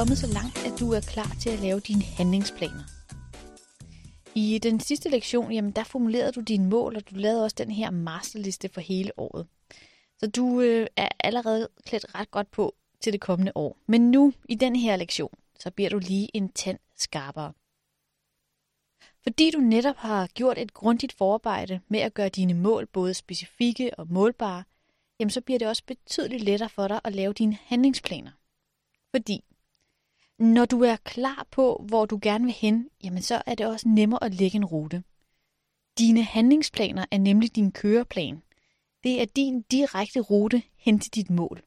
kommet så langt, at du er klar til at lave dine handlingsplaner. I den sidste lektion, jamen, der formulerede du dine mål, og du lavede også den her masterliste for hele året. Så du øh, er allerede klædt ret godt på til det kommende år. Men nu, i den her lektion, så bliver du lige en tand skarpere. Fordi du netop har gjort et grundigt forarbejde med at gøre dine mål både specifikke og målbare, jamen så bliver det også betydeligt lettere for dig at lave dine handlingsplaner. Fordi når du er klar på, hvor du gerne vil hen, jamen så er det også nemmere at lægge en rute. Dine handlingsplaner er nemlig din køreplan. Det er din direkte rute hen til dit mål.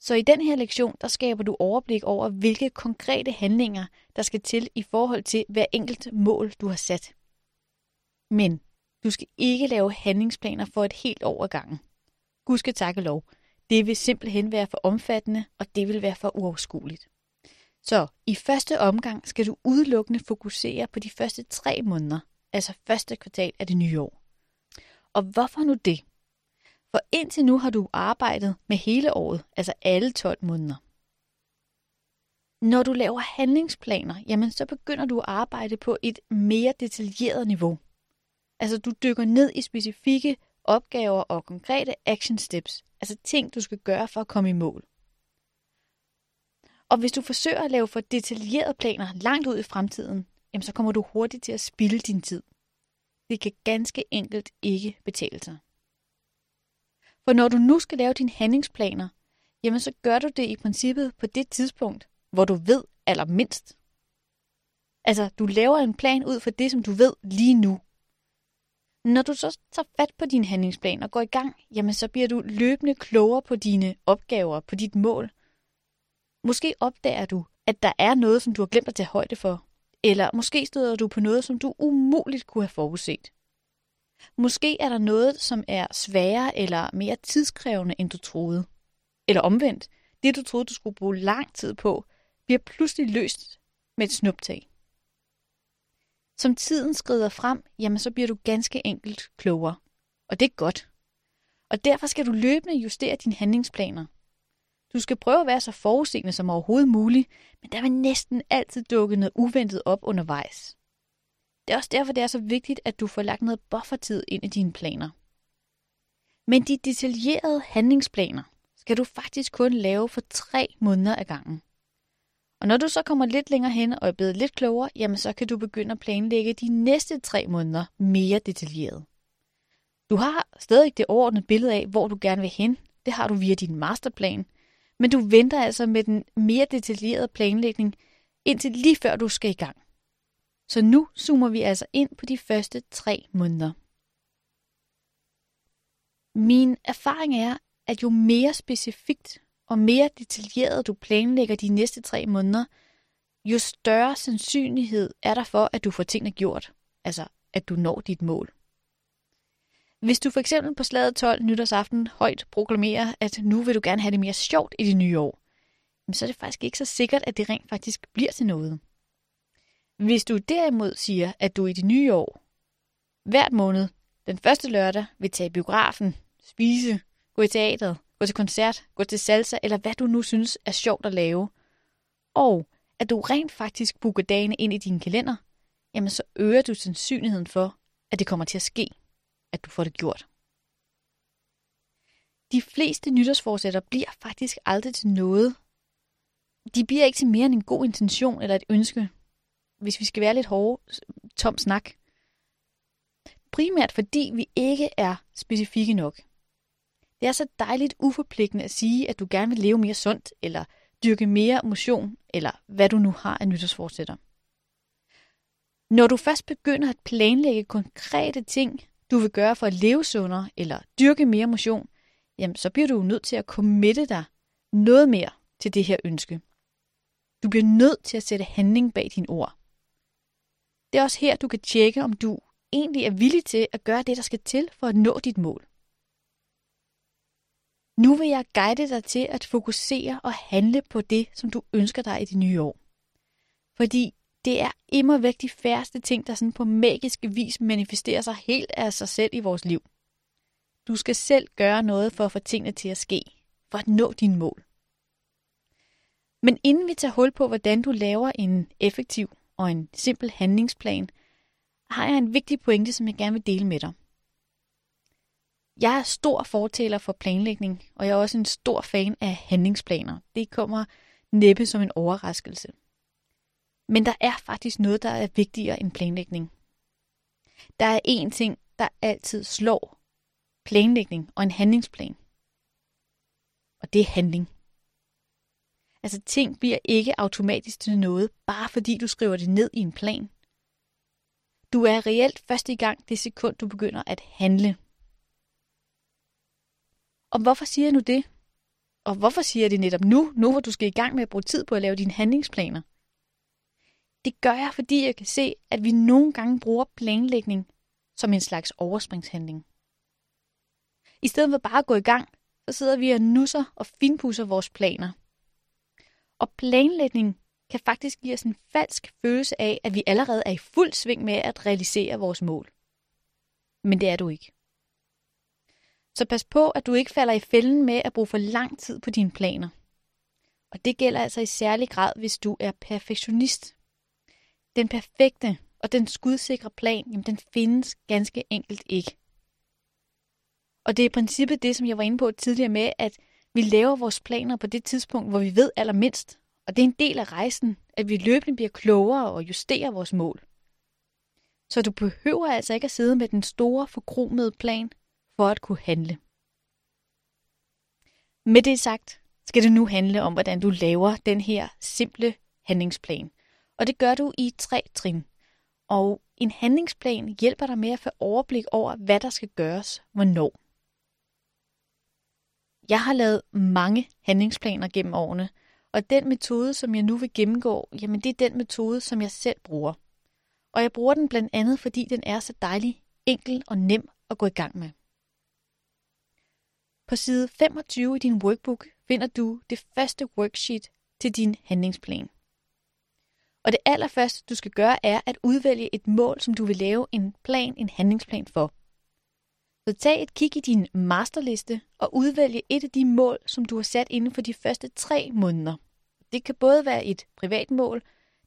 Så i den her lektion, der skaber du overblik over, hvilke konkrete handlinger, der skal til i forhold til hver enkelt mål, du har sat. Men du skal ikke lave handlingsplaner for et helt år ad gangen. Gud skal takke lov. Det vil simpelthen være for omfattende, og det vil være for uoverskueligt. Så i første omgang skal du udelukkende fokusere på de første tre måneder, altså første kvartal af det nye år. Og hvorfor nu det? For indtil nu har du arbejdet med hele året, altså alle 12 måneder. Når du laver handlingsplaner, jamen så begynder du at arbejde på et mere detaljeret niveau. Altså du dykker ned i specifikke opgaver og konkrete action steps, altså ting du skal gøre for at komme i mål. Og hvis du forsøger at lave for detaljerede planer langt ud i fremtiden, jamen så kommer du hurtigt til at spilde din tid. Det kan ganske enkelt ikke betale sig. For når du nu skal lave dine handlingsplaner, jamen så gør du det i princippet på det tidspunkt, hvor du ved allermindst. Altså, du laver en plan ud for det, som du ved lige nu. Når du så tager fat på din handlingsplan og går i gang, jamen så bliver du løbende klogere på dine opgaver, på dit mål. Måske opdager du, at der er noget, som du har glemt at tage højde for. Eller måske støder du på noget, som du umuligt kunne have forudset. Måske er der noget, som er sværere eller mere tidskrævende, end du troede. Eller omvendt, det du troede, du skulle bruge lang tid på, bliver pludselig løst med et snuptag. Som tiden skrider frem, jamen så bliver du ganske enkelt klogere. Og det er godt. Og derfor skal du løbende justere dine handlingsplaner. Du skal prøve at være så forudseende som overhovedet muligt, men der vil næsten altid dukke noget uventet op undervejs. Det er også derfor, det er så vigtigt, at du får lagt noget buffertid ind i dine planer. Men de detaljerede handlingsplaner skal du faktisk kun lave for tre måneder ad gangen. Og når du så kommer lidt længere hen og er blevet lidt klogere, jamen så kan du begynde at planlægge de næste tre måneder mere detaljeret. Du har stadig det overordnede billede af, hvor du gerne vil hen. Det har du via din masterplan. Men du venter altså med den mere detaljerede planlægning indtil lige før du skal i gang. Så nu zoomer vi altså ind på de første tre måneder. Min erfaring er, at jo mere specifikt og mere detaljeret du planlægger de næste tre måneder, jo større sandsynlighed er der for, at du får tingene gjort. Altså, at du når dit mål. Hvis du for eksempel på slaget 12 nytårsaften højt proklamerer, at nu vil du gerne have det mere sjovt i det nye år, så er det faktisk ikke så sikkert, at det rent faktisk bliver til noget. Hvis du derimod siger, at du i det nye år, hvert måned, den første lørdag, vil tage biografen, spise, gå i teateret, gå til koncert, gå til salsa, eller hvad du nu synes er sjovt at lave, og at du rent faktisk booker dagene ind i din kalender, jamen så øger du sandsynligheden for, at det kommer til at ske, at du får det gjort. De fleste nytårsforsætter bliver faktisk aldrig til noget. De bliver ikke til mere end en god intention eller et ønske, hvis vi skal være lidt hårde, tom snak. Primært fordi vi ikke er specifikke nok. Det er så dejligt uforpligtende at sige, at du gerne vil leve mere sundt, eller dyrke mere motion, eller hvad du nu har af nytårsforsætter. Når du først begynder at planlægge konkrete ting, du vil gøre for at leve sundere, eller dyrke mere motion, jamen så bliver du nødt til at committe dig noget mere til det her ønske. Du bliver nødt til at sætte handling bag dine ord. Det er også her, du kan tjekke, om du egentlig er villig til at gøre det, der skal til for at nå dit mål. Nu vil jeg guide dig til at fokusere og handle på det, som du ønsker dig i det nye år. Fordi det er immer væk de færreste ting, der sådan på magisk vis manifesterer sig helt af sig selv i vores liv. Du skal selv gøre noget for at få tingene til at ske, for at nå dine mål. Men inden vi tager hul på, hvordan du laver en effektiv og en simpel handlingsplan, har jeg en vigtig pointe, som jeg gerne vil dele med dig. Jeg er stor fortaler for planlægning, og jeg er også en stor fan af handlingsplaner. Det kommer næppe som en overraskelse. Men der er faktisk noget, der er vigtigere end planlægning. Der er én ting, der altid slår planlægning og en handlingsplan. Og det er handling. Altså ting bliver ikke automatisk til noget, bare fordi du skriver det ned i en plan. Du er reelt først i gang det sekund, du begynder at handle. Og hvorfor siger jeg nu det? Og hvorfor siger jeg det netop nu, nu hvor du skal i gang med at bruge tid på at lave dine handlingsplaner? Det gør jeg, fordi jeg kan se, at vi nogle gange bruger planlægning som en slags overspringshandling. I stedet for bare at gå i gang, så sidder vi og nusser og finpusser vores planer. Og planlægning kan faktisk give os en falsk følelse af, at vi allerede er i fuld sving med at realisere vores mål. Men det er du ikke. Så pas på, at du ikke falder i fælden med at bruge for lang tid på dine planer. Og det gælder altså i særlig grad, hvis du er perfektionist. Den perfekte og den skudsikre plan, jamen den findes ganske enkelt ikke. Og det er i princippet det, som jeg var inde på tidligere med, at vi laver vores planer på det tidspunkt, hvor vi ved allermindst. Og det er en del af rejsen, at vi løbende bliver klogere og justerer vores mål. Så du behøver altså ikke at sidde med den store, forkromede plan for at kunne handle. Med det sagt, skal det nu handle om, hvordan du laver den her simple handlingsplan. Og det gør du i tre trin. Og en handlingsplan hjælper dig med at få overblik over, hvad der skal gøres, hvornår. Jeg har lavet mange handlingsplaner gennem årene, og den metode, som jeg nu vil gennemgå, jamen det er den metode, som jeg selv bruger. Og jeg bruger den blandt andet, fordi den er så dejlig, enkel og nem at gå i gang med. På side 25 i din workbook finder du det første worksheet til din handlingsplan. Og det allerførste, du skal gøre, er at udvælge et mål, som du vil lave en plan, en handlingsplan for. Så tag et kig i din masterliste og udvælge et af de mål, som du har sat inden for de første tre måneder. Det kan både være et privat mål,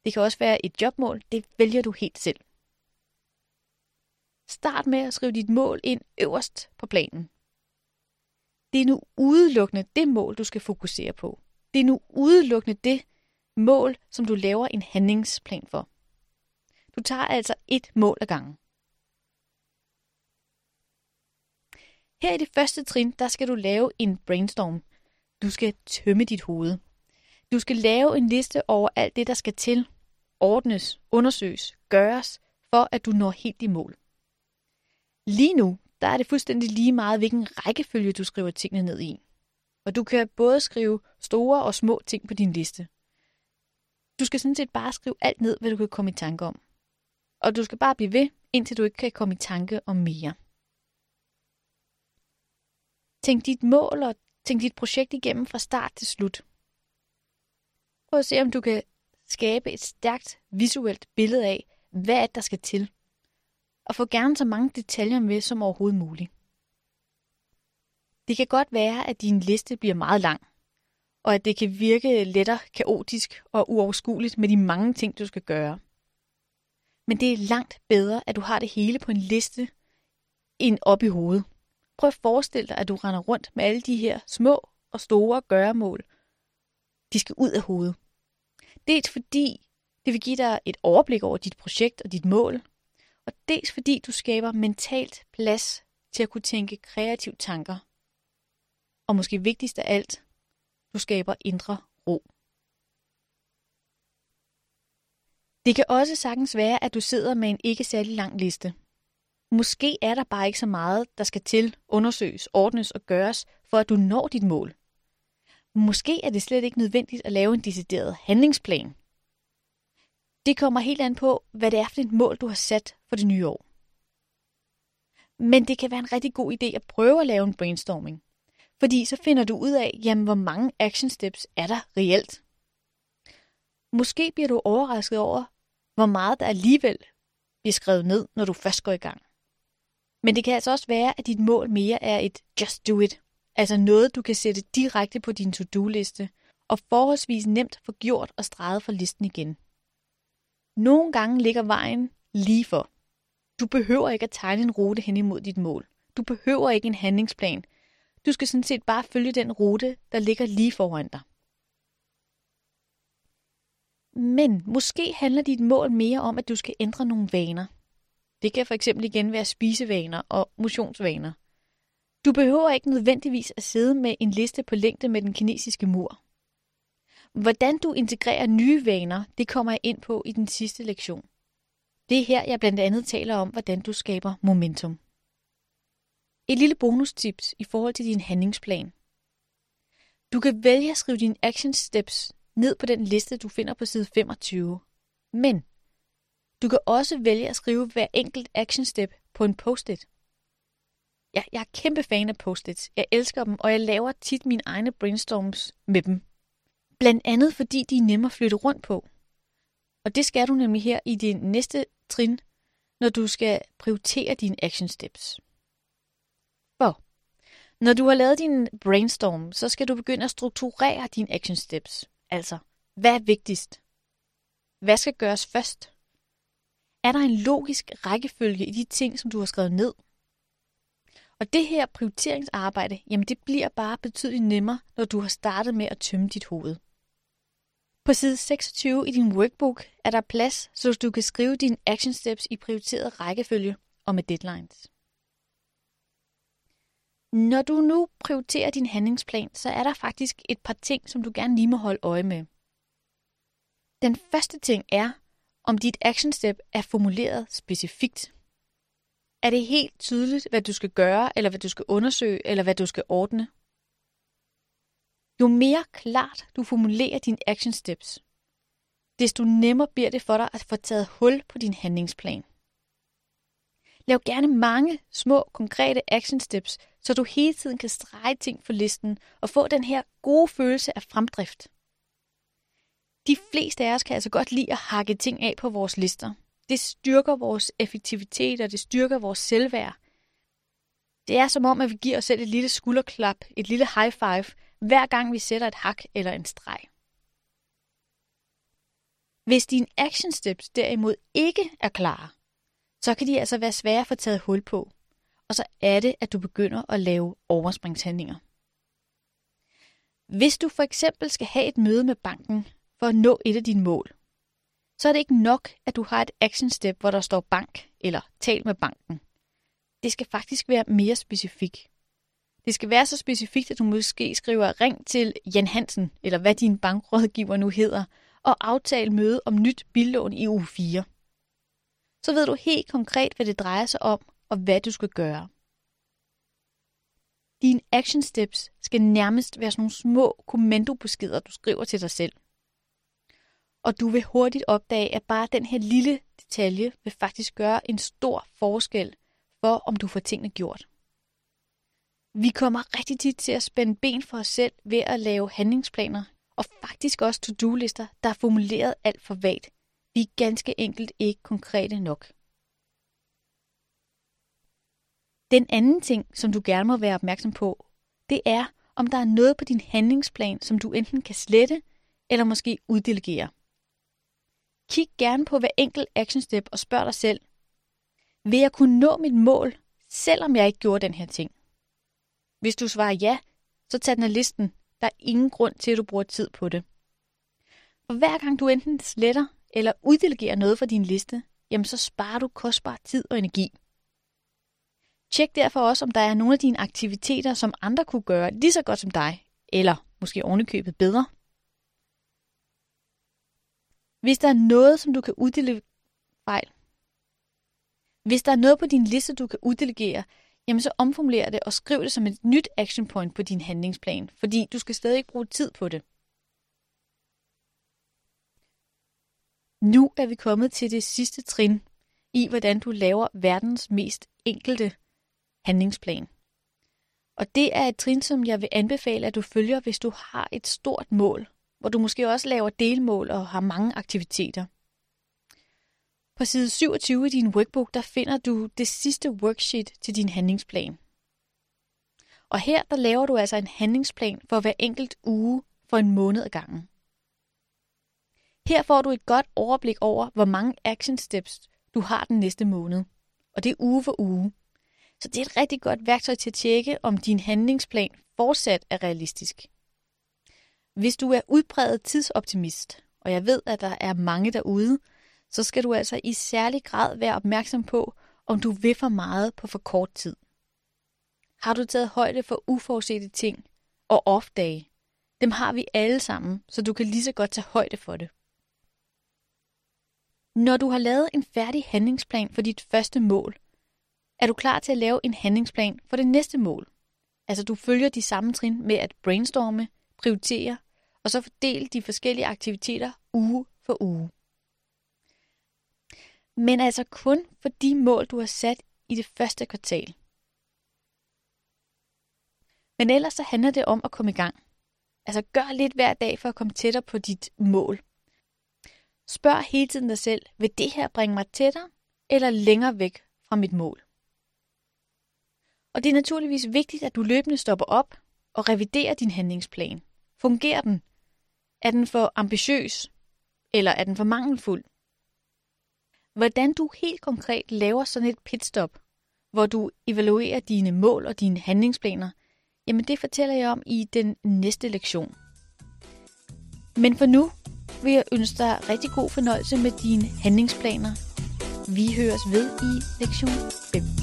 det kan også være et jobmål, det vælger du helt selv. Start med at skrive dit mål ind øverst på planen. Det er nu udelukkende det mål, du skal fokusere på. Det er nu udelukkende det mål, som du laver en handlingsplan for. Du tager altså et mål ad gangen. Her i det første trin, der skal du lave en brainstorm. Du skal tømme dit hoved. Du skal lave en liste over alt det, der skal til, ordnes, undersøges, gøres, for at du når helt i mål. Lige nu, der er det fuldstændig lige meget, hvilken rækkefølge du skriver tingene ned i. Og du kan både skrive store og små ting på din liste. Du skal sådan set bare skrive alt ned, hvad du kan komme i tanke om. Og du skal bare blive ved, indtil du ikke kan komme i tanke om mere. Tænk dit mål og tænk dit projekt igennem fra start til slut. Prøv at se, om du kan skabe et stærkt visuelt billede af, hvad der skal til. Og få gerne så mange detaljer med som overhovedet muligt. Det kan godt være, at din liste bliver meget lang, og at det kan virke lettere kaotisk og uoverskueligt med de mange ting, du skal gøre. Men det er langt bedre, at du har det hele på en liste, end op i hovedet. Prøv at forestille dig, at du render rundt med alle de her små og store gøremål. De skal ud af hovedet. Dels fordi det vil give dig et overblik over dit projekt og dit mål, og dels fordi du skaber mentalt plads til at kunne tænke kreative tanker. Og måske vigtigst af alt, du skaber indre ro. Det kan også sagtens være, at du sidder med en ikke særlig lang liste. Måske er der bare ikke så meget, der skal til, undersøges, ordnes og gøres, for at du når dit mål. Måske er det slet ikke nødvendigt at lave en decideret handlingsplan. Det kommer helt an på, hvad det er for et mål, du har sat for det nye år. Men det kan være en rigtig god idé at prøve at lave en brainstorming. Fordi så finder du ud af, jamen, hvor mange action steps er der reelt. Måske bliver du overrasket over, hvor meget der alligevel bliver skrevet ned, når du først går i gang. Men det kan altså også være, at dit mål mere er et just do it. Altså noget, du kan sætte direkte på din to-do-liste, og forholdsvis nemt få gjort og streget fra listen igen. Nogle gange ligger vejen lige for. Du behøver ikke at tegne en rute hen imod dit mål. Du behøver ikke en handlingsplan. Du skal sådan set bare følge den rute, der ligger lige foran dig. Men måske handler dit mål mere om, at du skal ændre nogle vaner. Det kan for eksempel igen være spisevaner og motionsvaner. Du behøver ikke nødvendigvis at sidde med en liste på længde med den kinesiske mur. Hvordan du integrerer nye vaner, det kommer jeg ind på i den sidste lektion. Det er her, jeg blandt andet taler om, hvordan du skaber momentum. Et lille bonustips i forhold til din handlingsplan. Du kan vælge at skrive dine action steps ned på den liste, du finder på side 25. Men du kan også vælge at skrive hver enkelt action step på en post-it. Ja, jeg er kæmpe fan af post-its. Jeg elsker dem, og jeg laver tit mine egne brainstorms med dem. Blandt andet fordi de er nemme at flytte rundt på. Og det skal du nemlig her i din næste trin, når du skal prioritere dine action steps. Når du har lavet din brainstorm, så skal du begynde at strukturere dine action steps. Altså, hvad er vigtigst? Hvad skal gøres først? Er der en logisk rækkefølge i de ting, som du har skrevet ned? Og det her prioriteringsarbejde, jamen det bliver bare betydeligt nemmere, når du har startet med at tømme dit hoved. På side 26 i din workbook er der plads, så du kan skrive dine action steps i prioriteret rækkefølge og med deadlines. Når du nu prioriterer din handlingsplan, så er der faktisk et par ting, som du gerne lige må holde øje med. Den første ting er, om dit action step er formuleret specifikt. Er det helt tydeligt, hvad du skal gøre, eller hvad du skal undersøge, eller hvad du skal ordne? Jo mere klart du formulerer dine action steps, desto nemmere bliver det for dig at få taget hul på din handlingsplan. Lav gerne mange små, konkrete action steps, så du hele tiden kan strege ting på listen og få den her gode følelse af fremdrift. De fleste af os kan altså godt lide at hakke ting af på vores lister. Det styrker vores effektivitet, og det styrker vores selvværd. Det er som om, at vi giver os selv et lille skulderklap, et lille high five, hver gang vi sætter et hak eller en streg. Hvis dine action steps derimod ikke er klare, så kan de altså være svære at få taget hul på. Og så er det, at du begynder at lave overspringshandlinger. Hvis du for eksempel skal have et møde med banken for at nå et af dine mål, så er det ikke nok, at du har et action step, hvor der står bank eller tal med banken. Det skal faktisk være mere specifik. Det skal være så specifikt, at du måske skriver ring til Jan Hansen, eller hvad din bankrådgiver nu hedder, og aftale møde om nyt billån i uge 4 så ved du helt konkret, hvad det drejer sig om, og hvad du skal gøre. Dine action steps skal nærmest være sådan nogle små kommandobeskeder, du skriver til dig selv. Og du vil hurtigt opdage, at bare den her lille detalje vil faktisk gøre en stor forskel for, om du får tingene gjort. Vi kommer rigtig tit til at spænde ben for os selv ved at lave handlingsplaner, og faktisk også to-do-lister, der er formuleret alt for vagt vi er ganske enkelt ikke konkrete nok. Den anden ting, som du gerne må være opmærksom på, det er, om der er noget på din handlingsplan, som du enten kan slette eller måske uddelegere. Kig gerne på hver enkelt action step og spørg dig selv, vil jeg kunne nå mit mål, selvom jeg ikke gjorde den her ting? Hvis du svarer ja, så tag den af listen. Der er ingen grund til, at du bruger tid på det. For hver gang du enten sletter eller uddelegerer noget fra din liste, jamen så sparer du kostbar tid og energi. Tjek derfor også, om der er nogle af dine aktiviteter, som andre kunne gøre lige så godt som dig, eller måske ovenikøbet bedre. Hvis der er noget, som du kan uddelegere, fejl. Hvis der er noget på din liste, du kan uddelegere, jamen så omformuler det og skriv det som et nyt action point på din handlingsplan, fordi du skal stadig ikke bruge tid på det. Nu er vi kommet til det sidste trin i, hvordan du laver verdens mest enkelte handlingsplan. Og det er et trin, som jeg vil anbefale, at du følger, hvis du har et stort mål, hvor du måske også laver delmål og har mange aktiviteter. På side 27 i din workbook, der finder du det sidste worksheet til din handlingsplan. Og her der laver du altså en handlingsplan for hver enkelt uge for en måned ad gangen. Her får du et godt overblik over, hvor mange action steps du har den næste måned. Og det er uge for uge. Så det er et rigtig godt værktøj til at tjekke, om din handlingsplan fortsat er realistisk. Hvis du er udbredet tidsoptimist, og jeg ved, at der er mange derude, så skal du altså i særlig grad være opmærksom på, om du vil for meget på for kort tid. Har du taget højde for uforudsete ting og off-dage? Dem har vi alle sammen, så du kan lige så godt tage højde for det. Når du har lavet en færdig handlingsplan for dit første mål, er du klar til at lave en handlingsplan for det næste mål. Altså du følger de samme trin med at brainstorme, prioritere og så fordele de forskellige aktiviteter uge for uge. Men altså kun for de mål, du har sat i det første kvartal. Men ellers så handler det om at komme i gang. Altså gør lidt hver dag for at komme tættere på dit mål. Spørg hele tiden dig selv, vil det her bringe mig tættere eller længere væk fra mit mål? Og det er naturligvis vigtigt, at du løbende stopper op og reviderer din handlingsplan. Fungerer den? Er den for ambitiøs? Eller er den for mangelfuld? Hvordan du helt konkret laver sådan et pitstop, hvor du evaluerer dine mål og dine handlingsplaner, jamen det fortæller jeg om i den næste lektion. Men for nu vil jeg ønske dig rigtig god fornøjelse med dine handlingsplaner. Vi høres ved i lektion 5.